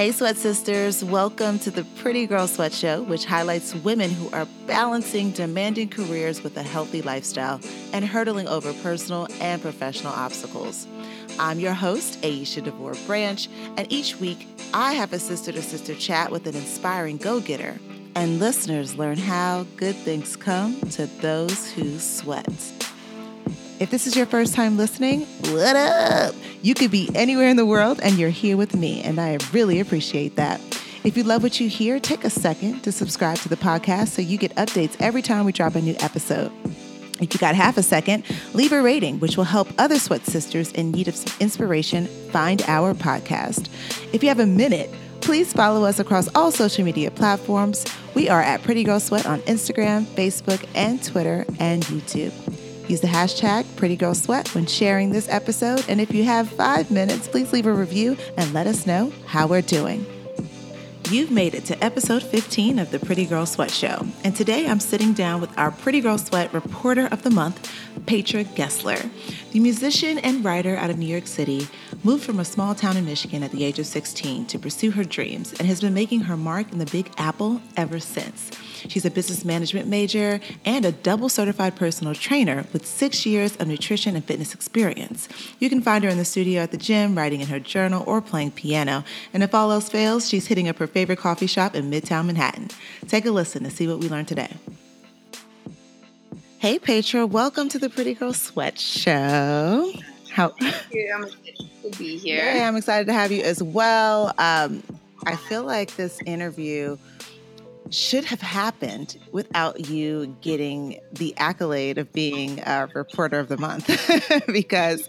Hey, Sweat Sisters, welcome to the Pretty Girls Sweat Show, which highlights women who are balancing demanding careers with a healthy lifestyle and hurdling over personal and professional obstacles. I'm your host, Aeshia DeVore Branch, and each week I have a sister to sister chat with an inspiring go getter, and listeners learn how good things come to those who sweat. If this is your first time listening, what up? You could be anywhere in the world and you're here with me, and I really appreciate that. If you love what you hear, take a second to subscribe to the podcast so you get updates every time we drop a new episode. If you got half a second, leave a rating, which will help other sweat sisters in need of some inspiration find our podcast. If you have a minute, please follow us across all social media platforms. We are at Pretty Girls Sweat on Instagram, Facebook, and Twitter, and YouTube. Use the hashtag PrettyGirlsSweat when sharing this episode. And if you have five minutes, please leave a review and let us know how we're doing. You've made it to episode 15 of the Pretty Girls Sweat Show. And today I'm sitting down with our Pretty Girls Sweat Reporter of the Month, Paytra Gessler. The musician and writer out of New York City moved from a small town in Michigan at the age of 16 to pursue her dreams and has been making her mark in the Big Apple ever since. She's a business management major and a double certified personal trainer with six years of nutrition and fitness experience. You can find her in the studio at the gym, writing in her journal, or playing piano. And if all else fails, she's hitting up her favorite coffee shop in Midtown Manhattan. Take a listen to see what we learned today. Hey, Paytra, welcome to the Pretty Girls Sweat Show. How? Thank you. I'm excited to be here. Yeah, I'm excited to have you as well. Um, I feel like this interview should have happened without you getting the accolade of being a reporter of the month because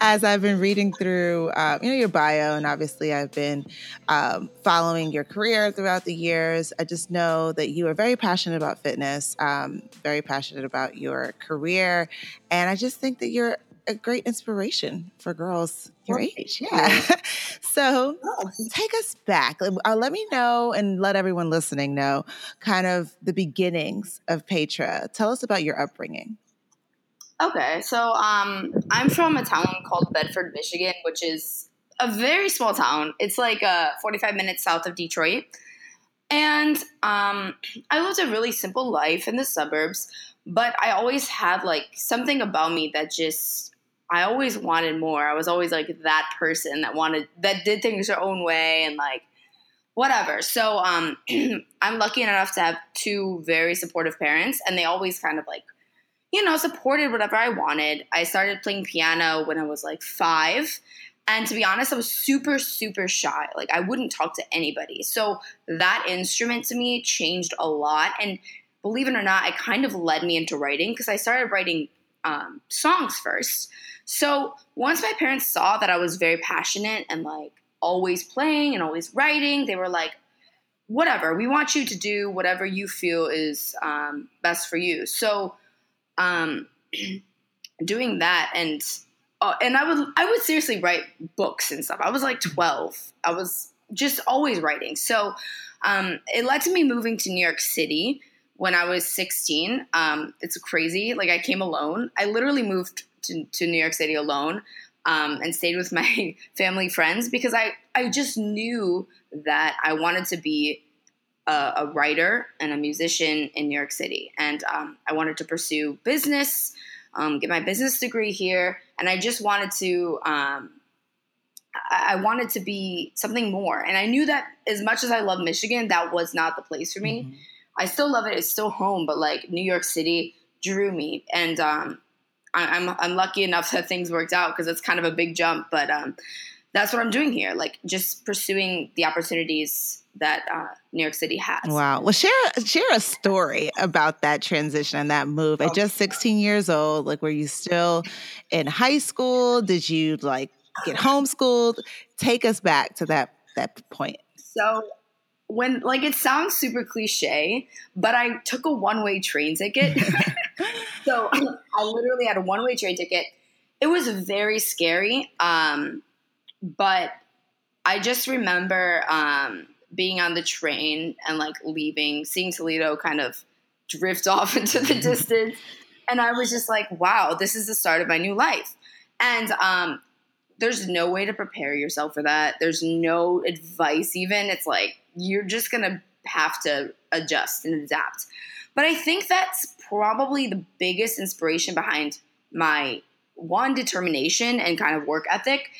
as i've been reading through uh, you know your bio and obviously i've been um, following your career throughout the years i just know that you are very passionate about fitness um, very passionate about your career and i just think that you're a great inspiration for girls your age. Yeah. so take us back. Uh, let me know and let everyone listening know kind of the beginnings of Paytra. Tell us about your upbringing. Okay. So um, I'm from a town called Bedford, Michigan, which is a very small town. It's like uh, 45 minutes south of Detroit. And um, I lived a really simple life in the suburbs, but I always had like something about me that just I always wanted more. I was always like that person that wanted that did things their own way and like whatever. So um I'm lucky enough to have two very supportive parents and they always kind of like you know supported whatever I wanted. I started playing piano when I was like 5 and to be honest, I was super super shy. Like I wouldn't talk to anybody. So that instrument to me changed a lot and believe it or not, it kind of led me into writing because I started writing um, songs first. So once my parents saw that I was very passionate and like always playing and always writing, they were like, whatever, we want you to do whatever you feel is um, best for you. So um, doing that and uh, and I would I would seriously write books and stuff. I was like 12. I was just always writing. So um, it led to me moving to New York City when I was 16. Um, it's crazy. Like I came alone. I literally moved to, to New York City alone um, and stayed with my family friends because I, I just knew that I wanted to be a, a writer and a musician in New York City. And um, I wanted to pursue business, um, get my business degree here. And I just wanted to, um, I wanted to be something more. And I knew that as much as I love Michigan, that was not the place for me. Mm-hmm. I still love it. It's still home, but like New York City drew me. And um, I, am I'm, I'm lucky enough that things worked out because it's kind of a big jump, but um, that's what I'm doing here. Like just pursuing the opportunities that uh, New York City has. Wow. Well, share share a story about that transition and that move at just 16 years old. Like, were you still in high school? Did you like get homeschooled? Take us back to that that point. So when like it sounds super cliche, but I took a one way train ticket. so I literally had a one way train ticket. It was very scary, um, but I just remember um, being on the train and like leaving, seeing Toledo kind of drift off into the distance, and I was just like, "Wow, this is the start of my new life." And um, there's no way to prepare yourself for that. There's no advice, even. It's like you're just gonna have to adjust and adapt. But I think that's probably the biggest inspiration behind my one determination and kind of work ethic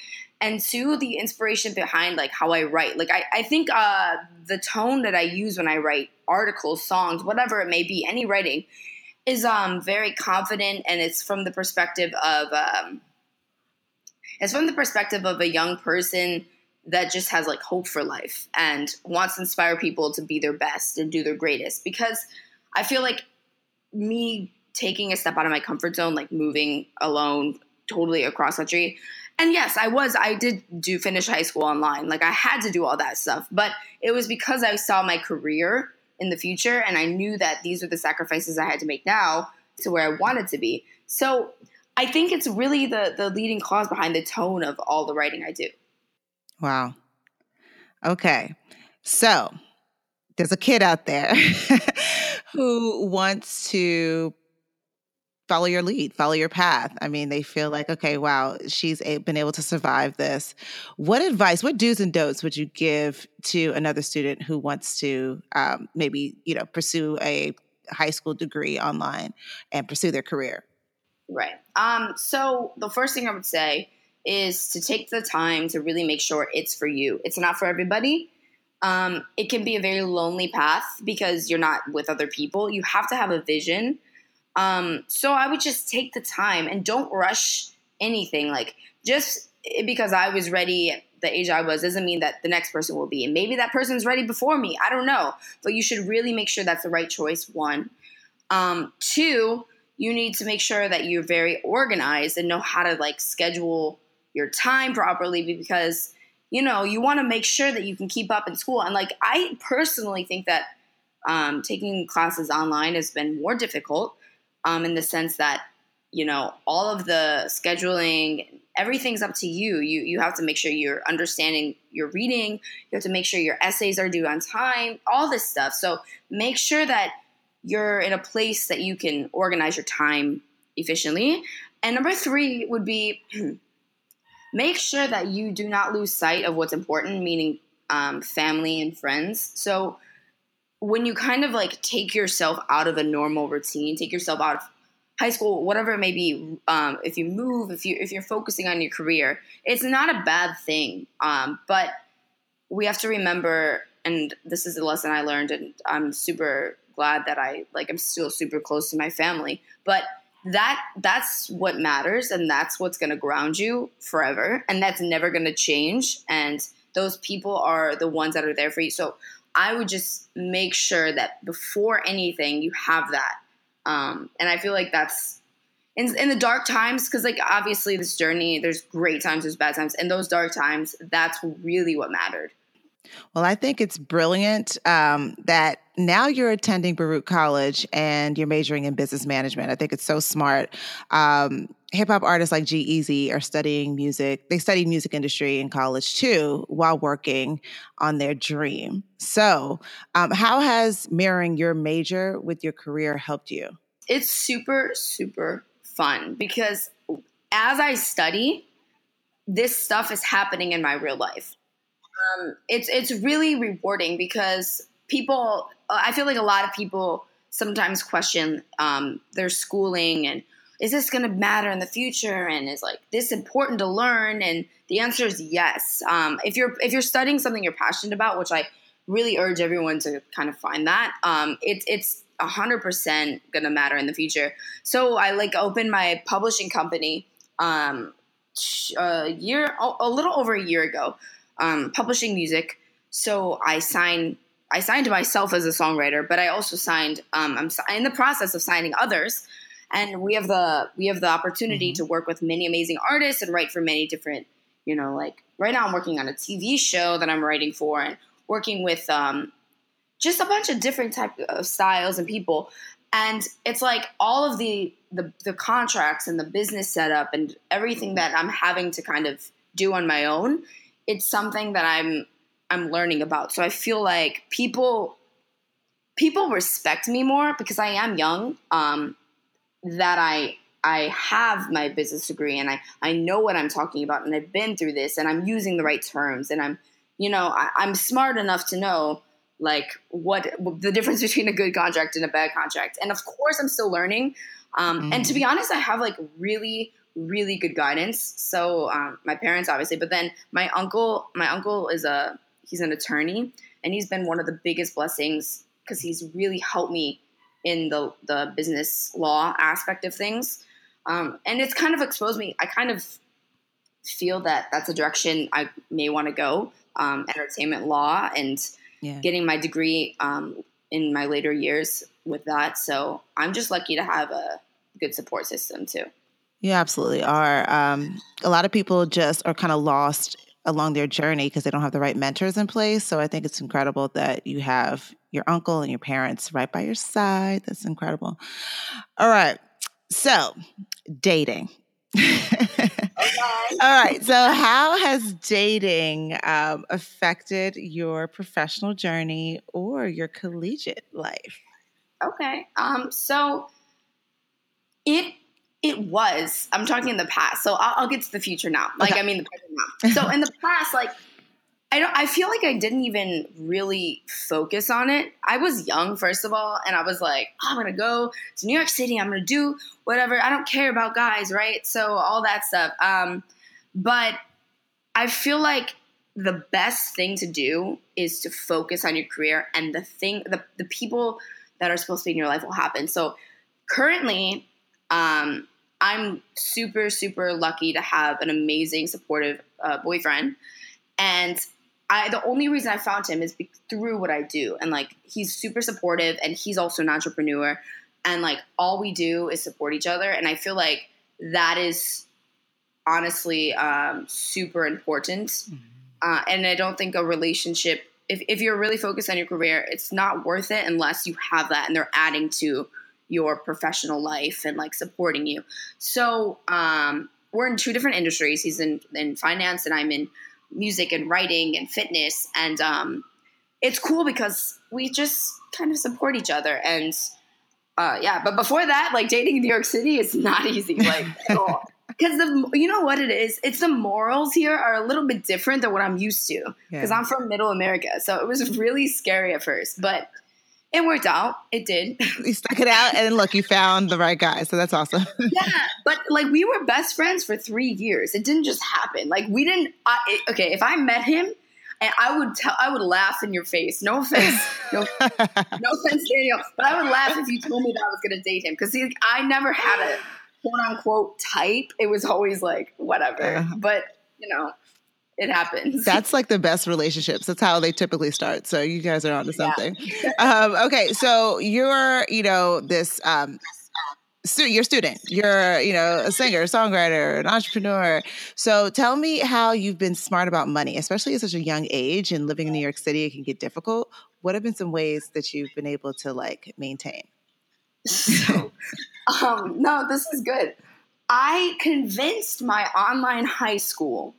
and two the inspiration behind like how i write like i, I think uh, the tone that i use when i write articles songs whatever it may be any writing is um very confident and it's from the perspective of um it's from the perspective of a young person that just has like hope for life and wants to inspire people to be their best and do their greatest. Because i feel like me taking a step out of my comfort zone like moving alone totally across country and yes i was i did do finish high school online. Like i had to do all that stuff but it was because i saw my career in the future and i knew that these were the sacrifices i had to make now to where i wanted to be. So i think it's really the the leading cause behind the tone of all the writing i do wow okay so there's a kid out there who wants to follow your lead, follow your path. I mean, they feel like, okay, wow, she's a- been able to survive this. What advice, what do's and don'ts would you give to another student who wants to um, maybe, you know, pursue a high school degree online and pursue their career? Right. Um, so the first thing I would say is to take the time to really make sure it's for you. It's not for everybody. Um, it can be a very lonely path because you're not with other people. You have to have a vision um, so I would just take the time and don't rush anything. Like just because I was ready at the age I was doesn't mean that the next person will be. And maybe that person's ready before me. I don't know. But you should really make sure that's the right choice. One. Um, two, you need to make sure that you're very organized and know how to like schedule your time properly because you know you want to make sure that you can keep up in school. And like i personally think that um, taking classes online has been more difficult um, in the sense that you know all of the scheduling everything's up to you. You you have to make sure you're understanding your reading. You have to make sure your essays are due on time all this stuff. So make sure that you're in a place that you can organize your time efficiently. And number three would be make sure that you do not lose sight of what's important meaning um, family and friends so when you kind of like take yourself out of a normal routine, take yourself out of high school, whatever it may be, um, if you move, if you if you're focusing on your career, it's not a bad thing. Um, but we have to remember, and this is a lesson I learned, and I'm super glad that I like I'm still super close to my family. But that that's what matters, and that's what's going to ground you forever, and that's never going to change. And those people are the ones that are there for you. So I would just make sure that before anything, you have that. Um, and I feel like that's in, in the dark times, because like obviously this journey, there's great times, there's bad times. In those dark times, that's really what mattered. Well, I think it's brilliant um, that now you're attending Baruch College and you're majoring in business management. I think it's so smart. Um, Hip hop artists like G-Eazy are studying music. They studied music industry in college too, while working on their dream. So, um, how has mirroring your major with your career helped you? It's super, super fun because as I study, this stuff is happening in my real life um, it's it's really rewarding because people. I feel like a lot of people sometimes question um, their schooling and is this going to matter in the future? And is like this important to learn? And the answer is yes. Um, if you're if you're studying something you're passionate about which i really urge everyone to kind of find that um, it's it's 100% gonna matter in the future. So i like opened my publishing company um, a year a little over a year ago um, publishing music. So I signed I signed myself as a songwriter, but I also signed. Um, I'm in the process of signing others, and we have the we have the opportunity mm-hmm. to work with many amazing artists and write for many different. You know, like right now I'm working on a TV show that I'm writing for, and working with um, just a bunch of different type of styles and people. And it's like all of the, the the contracts and the business setup and everything that I'm having to kind of do on my own it's something that I'm I'm learning about. So I feel like people people respect me more because I am young. Um, that I I have my business degree and I, I know what I'm talking about and I've been through this and I'm using the right terms and I'm, you know, I, I'm smart enough to know like what the difference between a good contract and a bad contract. And of course, I'm still learning. Um, mm-hmm. And to be mm-hmm. honest, I have like really, really good guidance. So um, my parents, obviously, but then my uncle, my uncle is a he's an attorney, and he's been one of the biggest blessings because he's really helped me in the the business law aspect of things. Um, and it's kind of exposed me. I kind of feel that that's a direction I may want to go. Um, entertainment law and yeah. getting my degree um, in my later years with that. So I'm just lucky to have a good support system too. You absolutely are. Um, a lot of people just are kind of lost along their journey because they don't have the right mentors in place. So I think it's incredible that you have your uncle and your parents right by your side. That's incredible. All right. So, dating. okay. All right. So, how has dating um, affected your professional journey or your collegiate life? Okay. Um. So, it it was. I'm talking in the past. So I'll, I'll get to the future now. Like okay. I mean the present now. So in the past, like I don't. I feel like I didn't even really focus on it. I was young, first of all, and I was like, oh, I'm gonna go to New York City. I'm gonna do whatever. I don't care about guys, right? So all that stuff. Um, but I feel like the best thing to do is to focus on your career, and the thing, the the people that are supposed to be in your life will happen. So currently, um, I'm super super lucky to have an amazing, supportive uh, boyfriend, and I the only reason I found him is be, through what I do, and like he's super supportive, and he's also an entrepreneur, and like all we do is support each other, and I feel like that is honestly um, super important, mm-hmm. uh, and I don't think a relationship. If, if you're really focused on your career, it's not worth it unless you have that and they're adding to your professional life and like supporting you. So um, we're in two different industries. He's in, in finance and I'm in music and writing and fitness. And um, it's cool because we just kind of support each other. And uh, yeah, but before that, like dating in New York City is not easy, like Because the you know what it is, it's the morals here are a little bit different than what I'm used to. Because yeah. I'm from Middle America, so it was really scary at first, but it worked out. It did. You stuck it out, and look, you found the right guy. So that's awesome. yeah, but like we were best friends for three years. It didn't just happen. Like we didn't. I, it, okay, if I met him, and I would tell, I would laugh in your face. No offense, no, no offense, Daniel, but I would laugh if you told me that I was going to date him because I never had a quote unquote type. It was always like whatever. Uh, but you know, it happens. That's like the best relationships. That's how they typically start. So you guys are onto something. Yeah. um, okay, so you're, you know, this um, stu- you're student. You're, you know, a singer, a songwriter, an entrepreneur. So tell me how you've been smart about money, especially at such a young age and living in New York City. It can get difficult. What have been some ways that you've been able to like maintain? So, um, no, this is good. I convinced my online high school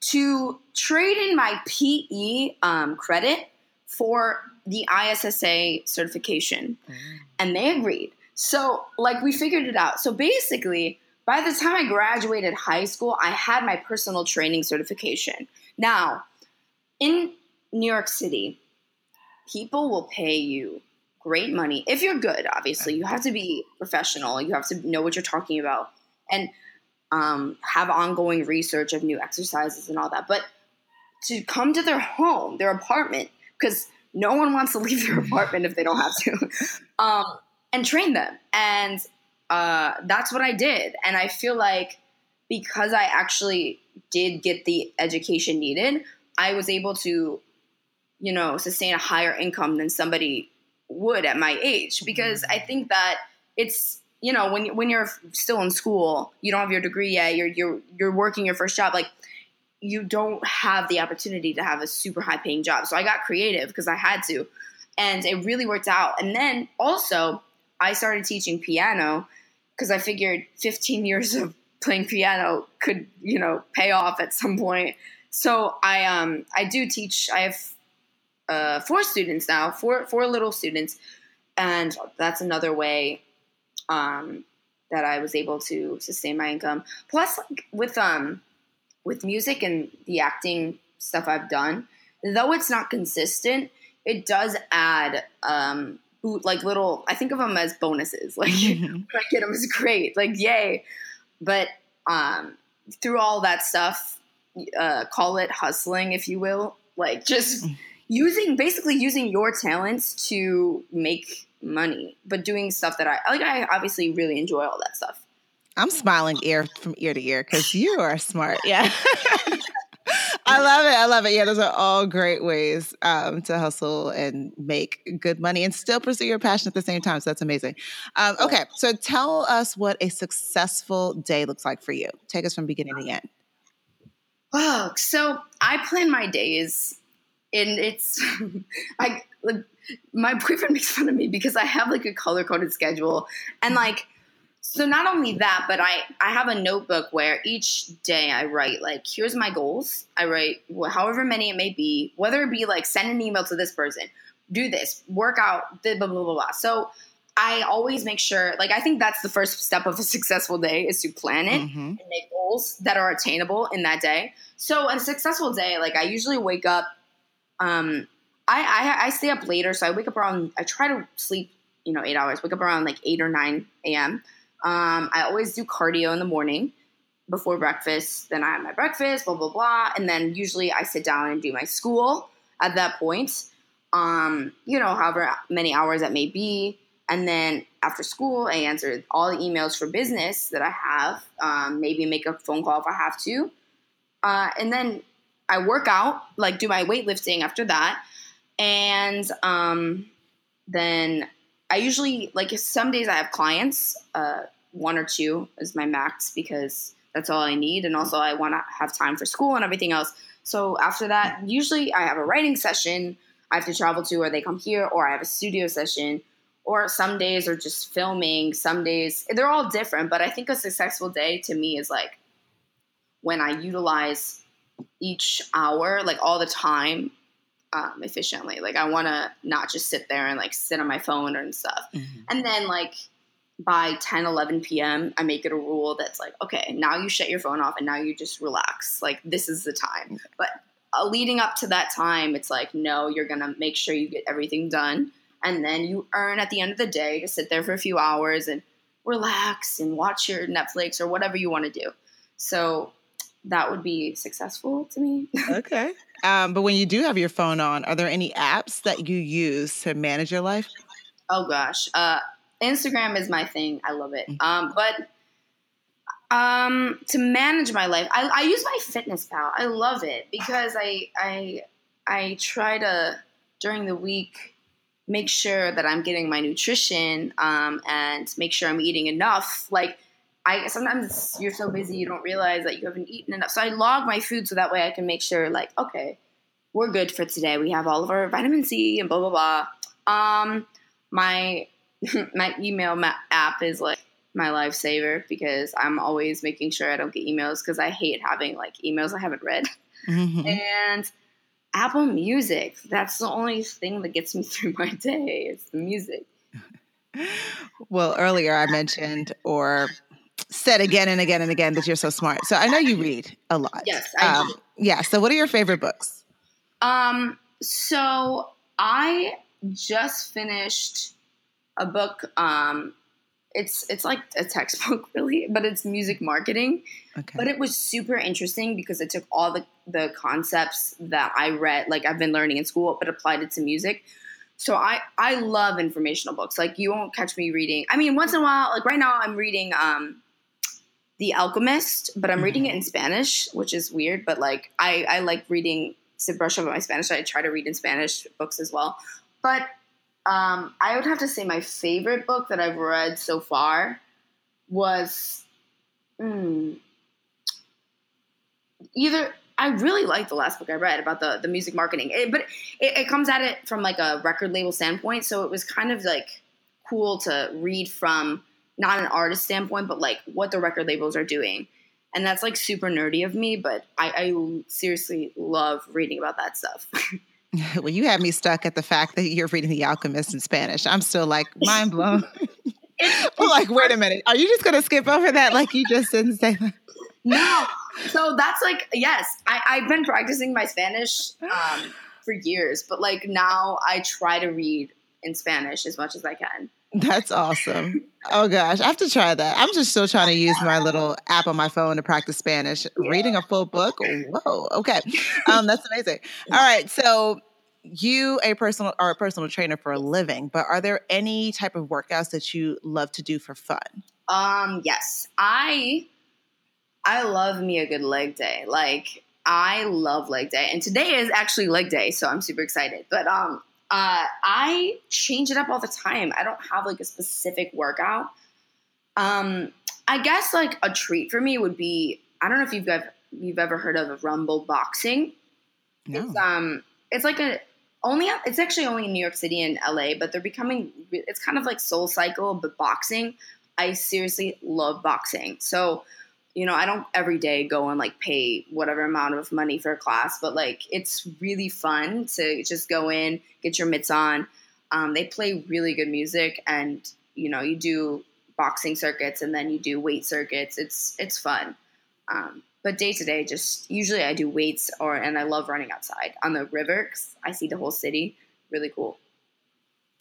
to trade in my PE um, credit for the ISSA certification. Mm. And they agreed. So, like, we figured it out. So, basically, by the time I graduated high school, I had my personal training certification. Now, in New York City, people will pay you great money if you're good, obviously. You have to be professional, you have to know what you're talking about. And um, have ongoing research of new exercises and all that. But to come to their home, their apartment, because no one wants to leave their apartment if they don't have to, um, and train them. And uh, that's what I did. And I feel like because I actually did get the education needed, I was able to, you know, sustain a higher income than somebody would at my age. Because I think that it's you know when when you're still in school, you don't have your degree yet. You're you're you're working your first job. Like you don't have the opportunity to have a super high paying job. So I got creative because I had to, and it really worked out. And then also I started teaching piano because I figured 15 years of playing piano could you know pay off at some point. So I um I do teach. I have uh, four students now, four four little students, and that's another way um, that I was able to sustain my income. Plus, like, with um with music and the acting stuff I've done, though it's not consistent, it does add um like little. I think of them as bonuses. Like mm-hmm. I get them is great. Like yay, but um through all that stuff, uh, call it hustling, if you will. Like just mm. using basically using your talents to make money, but doing stuff that I like. I obviously really enjoy all that stuff. I'm smiling ear from ear to ear because you are smart. Yeah. I love it. I love it. Yeah, those are all great ways um, to hustle and make good money and still pursue your passion at the same time. So that's amazing. Um, okay, so tell us what a successful day looks like for you. Take us from beginning to end. Oh, so I plan my days, and it's I like my boyfriend makes fun of me because I have like a color coded schedule, and like so not only that, but I I have a notebook where each day I write like here's my goals. I write however many it may be, whether it be like send an email to this person, do this, work out, blah blah blah blah. blah. So I always make sure like I think that's the first step of a successful day is to plan it mm-hmm. and make goals that are attainable in that day. So a successful day, like I usually wake up um I, I I stay up later, so I wake up around I try to sleep, you know, eight hours, wake up around like eight or nine AM um, I always do cardio in the morning before breakfast. Then I have my breakfast, blah, blah, blah. And then usually I sit down and do my school at that point, um, you know, however many hours that may be. And then after school, I answer all the emails for business that I have, um, maybe make a phone call if I have to. Uh, and then I work out, like do my weightlifting after that. And um, then I usually, like, some days I have clients. Uh, one or two is my max because that's all I need. And also, I want to have time for school and everything else. So after that, usually I have a writing session I have to travel to, or they come here, or I have a studio session, or some days are just filming. Some days they're all different, but I think a successful day to me is like when I utilize each hour, like all the time, um, efficiently. Like I want to not just sit there and like sit on my phone and stuff. Mm-hmm. And then like by 10 11 p.m i make it a rule that's like okay now you shut your phone off and now you just relax. Like this is the time. But uh, leading up to that time it's like no you're gonna make sure you get everything done. And then you earn at the end of the day to sit there for a few hours and relax and watch your netflix or whatever you want to do. So that would be successful to me. Okay um, but when you do have your phone on are there any apps that you use to manage your life oh gosh uh, Instagram is my thing. I love it. Mm-hmm. Um, but um, to manage my life, I, I use MyFitnessPal. I love it because I I I try to during the week make sure that I'm getting my nutrition um, and make sure I'm eating enough. Like I sometimes you're so busy you don't realize that you haven't eaten enough. So I log my food so that way I can make sure like okay, we're good for today. We have all of our vitamin C and blah blah blah. Um, my my email app is like my lifesaver because I'm always making sure I don't get emails because I hate having like emails I haven't read. Mm-hmm. And Apple Music, that's the only thing that gets me through my day. It's the music. well, earlier I mentioned or said again and again and again that you're so smart. So I know you read a lot. Yes, I um, do. Yeah. So what are your favorite books? Um, so I just finished a book. Um, it's it's like a textbook really, but it's music marketing. Okay. But it was super interesting because it took all the the concepts that I read, like I've been learning in school, but applied it to music. So I I love informational books. Like you won't catch me reading. I mean, once in a while, like right now, I'm reading um, The Alchemist, but I'm mm-hmm. reading it in Spanish, which is weird. But like I I like reading to brush up on my Spanish. I try to read in Spanish books as well. But um, I would have to say my favorite book that I've read so far was mm, either I really liked the last book I read about the the music marketing, it, but it, it, comes at it from like a record label standpoint, so it was kind of like cool to read from not an artist standpoint, but like what the record labels are doing, and that's like super nerdy of me, but I, I seriously love reading about that stuff. well, you had me stuck at the fact that you're reading The Alchemist in Spanish. I'm still like mind blown. it's, like, wait a minute. Are you just gonna skip over that like you just didn't say that? No. So that's like yes, I, I've been practicing my Spanish um, for years, but like now I try to read in Spanish as much as I can. That's awesome. Oh gosh, I have to try that. I'm just still trying to use my little app on my phone to practice Spanish. Yeah. Reading a full book, whoa, okay, um, that's amazing. All right, so you a personal are a personal trainer for a living, but are there any type of workouts that you love to do for fun? Um, yes, I I love me a good leg day. Like I love leg day, and today is actually leg day, so I'm super excited. But um, uh, I change it up all the time. I don't have like a specific workout. Um, I guess like a treat for me would be I don't know if you've ever you've ever heard of Rumble Boxing. No. It's um it's like a only it's actually only in New York City and LA, but they're becoming it's kind of like SoulCycle but boxing. I seriously love boxing. So you know, I don't every day go and like pay whatever amount of money for a class, but like it's really fun to just go in, get your mitts on. Um, they play really good music, and you know, you do boxing circuits and then you do weight circuits. It's it's fun. Um, but day to day, just usually I do weights or and I love running outside on the river because I see the whole city. Really cool.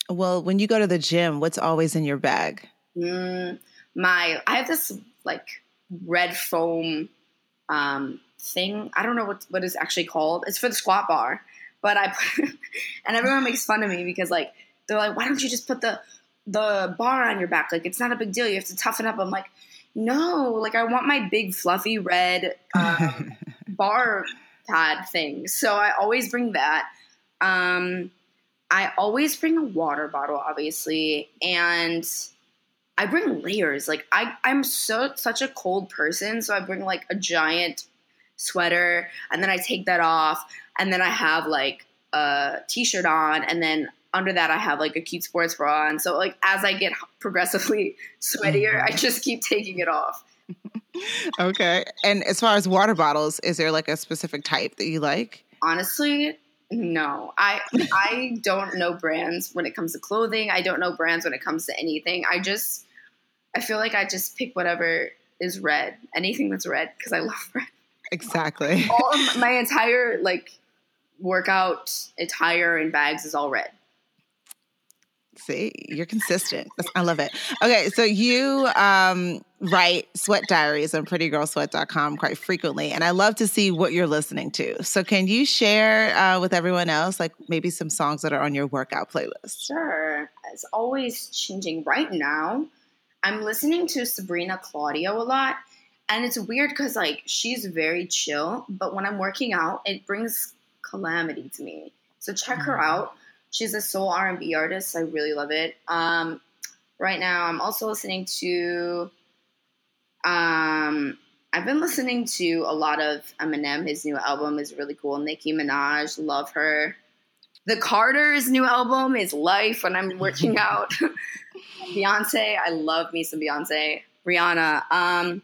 Well, when you go to the gym, what's always in your bag? Mm, my I have this like red foam um, thing. I don't know what what is actually called. It's for the squat bar, but I put, and everyone makes fun of me because like they're like, why don't you just put the the bar on your back? Like it's not a big deal. You have to toughen up. I'm like, no, like I want my big fluffy red um, bar pad thing. So I always bring that. Um, I always bring a water bottle, obviously, and I bring layers. Like I, I'm so such a cold person, so I bring like a giant sweater, and then I take that off, and then I have like a t-shirt on, and then under that I have like a cute sports bra on. So like as I get progressively sweatier, I mm-hmm. just keep taking it off. okay. And as far as water bottles, is there like a specific type that you like? Honestly, no, I I don't know brands when it comes to clothing. I don't know brands when it comes to anything. I just I feel like I just pick whatever is red, anything that's red because I love red. Exactly. All my entire like workout attire and bags is all red. See, you're consistent. I love it. Okay, so you um, write sweat diaries on prettygirlssweat.com quite frequently, and I love to see what you're listening to. So, can you share uh, with everyone else, like maybe some songs that are on your workout playlist? Sure. It's always changing. Right now, I'm listening to Sabrina Claudio a lot, and it's weird because like she's very chill, but when I'm working out, it brings calamity to me. So check her mm-hmm. out She's a soul R and B artist. So I really love it. Um, right now, I'm also listening to. Um, I've been listening to a lot of Eminem. His new album is really cool. Nicki Minaj, love her. The Carter's new album is Life when I'm working out. Beyonce, I love me some Beyonce. Rihanna. Um,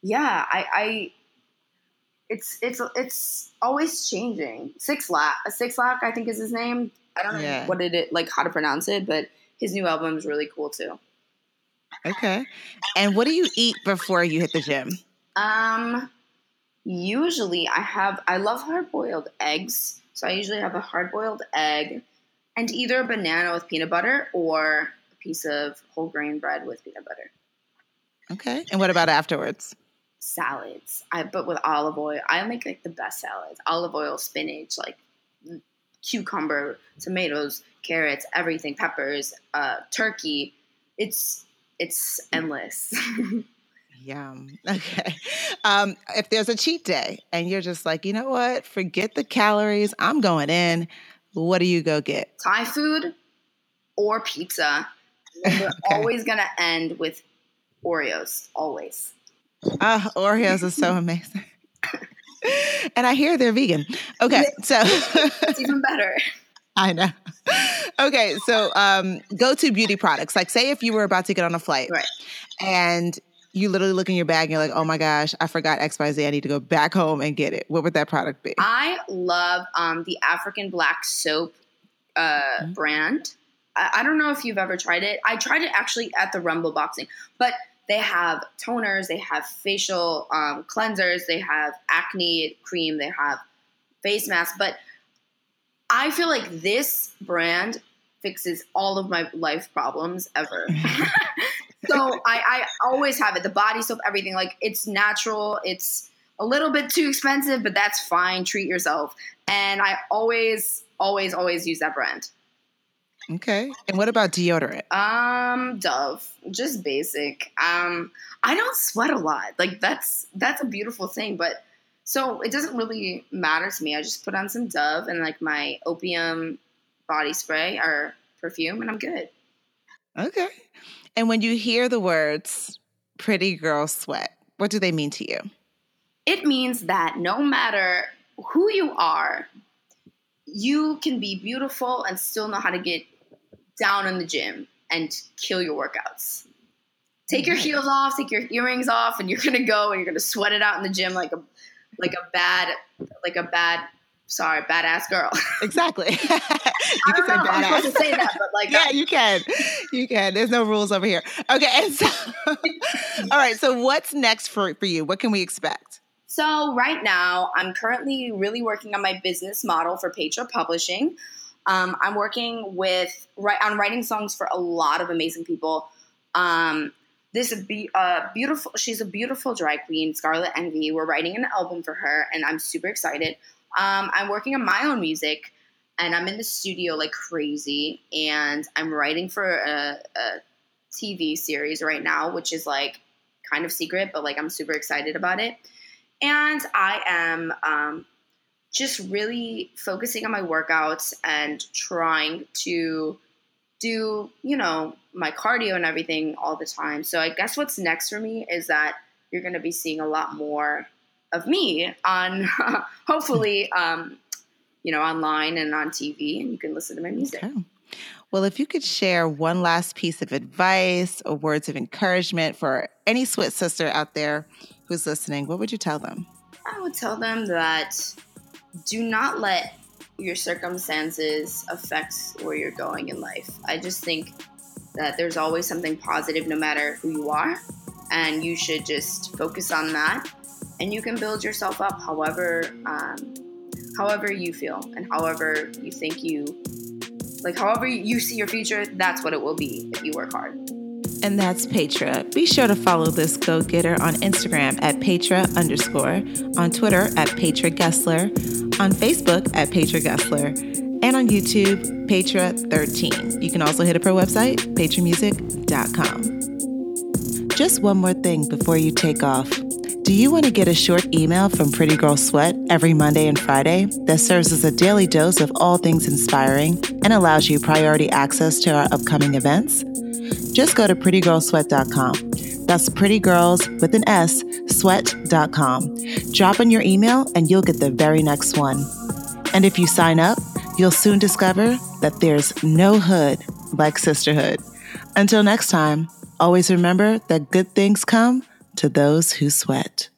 yeah, I, I it's it's it's always changing. Six Lack, Six Lack, I think is his name. I don't know yeah. what it like how to pronounce it, but his new album is really cool too. Okay. And what do you eat before you hit the gym? Um usually I have I love hard boiled eggs. So I usually have a hard boiled egg and either a banana with peanut butter or a piece of whole grain bread with peanut butter. Okay. And what about afterwards? Salads. I but with olive oil. I make like the best salads. Olive oil, spinach, like cucumber, tomatoes, carrots, everything, peppers, uh, turkey. It's it's endless. Yum. Okay. Um, if there's a cheat day and you're just like, you know what, forget the calories, I'm going in. What do you go get? Thai food or pizza. We're okay. always gonna end with Oreos. Always. Ah, uh, Oreos is so amazing. and I hear they're vegan. Okay, so it's even better. I know. Okay, so um, go to beauty products. Like, say if you were about to get on a flight, right, and you literally look in your bag and you're like, oh my gosh, I forgot X Y Z. I need to go back home and get it. What would that product be? I love um, the African Black Soap uh, mm-hmm. brand. I, I don't know if you've ever tried it. I tried it actually at the Rumble Boxing, but they have toners, they have facial um, cleansers, they have acne cream, they have face masks. But I feel like this brand fixes all of my life problems ever. so I, I always have it. The body soap, everything. Like it's natural. It's a little bit too expensive, but that's fine. Treat yourself. And I always, always, always use that brand. Okay. And what about deodorant? Um, Dove, just basic. Um, I don't sweat a lot. Like that's that's a beautiful thing, but so it doesn't really matter to me. I just put on some Dove and like my opium body spray or perfume, and I'm good. Okay. And when you hear the words "pretty girl sweat," what do they mean to you? It means that no matter who you are, you can be beautiful and still know how to get down in the gym and kill your workouts. Take your heels off, take your earrings off, and you're gonna go and you're gonna sweat it out in the gym like a like a bad like a bad sorry badass girl. Exactly. you I don't know if I'm supposed to say that, but like yeah, you can, you can. There's no rules over here. Okay, and so all right. So what's next for for you? What can we expect? So right now, I'm currently really working on my business model for Paytra Publishing. Um, I'm working with on writing songs for a lot of amazing people. Um, this be uh, beautiful. She's a beautiful drag queen, Scarlet Envy. We're writing an album for her, and I'm super excited. Um, I'm working on my own music, and I'm in the studio like crazy. And I'm writing for a, a TV series right now, which is like kind of secret, but like I'm super excited about it. And I am um, just really focusing on my workouts and trying to do, you know, my cardio and everything all the time. So I guess what's next for me is that you're going to be seeing a lot more of me on hopefully um, you know online and on TV and you can listen to my music. Okay. Well, if you could share one last piece of advice or words of encouragement for any Sweat sister out there who's listening, what would you tell them? I would tell them that do not let your circumstances affect where you're going in life. I just think that there's always something positive no matter who you are, and you should just focus on that. And you can build yourself up however, um, however you feel, and however you think you, like however you see your future. That's what it will be if you work hard and that's Paytra. Be sure to follow this go getter on Instagram at Paytra underscore, on Twitter at Paytra Gessler, on Facebook at Paytra Gessler, and on YouTube, Paytra13. You can also hit up her website, paytramusic.com. Just one more thing before you take off. Do you want to get a short email from Pretty Girls Sweat every Monday and Friday that serves as a daily dose of all things inspiring and allows you priority access to our upcoming events? Just go to prettygirlssweat.com. That's prettygirls with an S, sweat.com. Drop in your email and you'll get the very next one. And if you sign up, you'll soon discover that there's no hood like sisterhood. Until next time, always remember that good things come to those who sweat.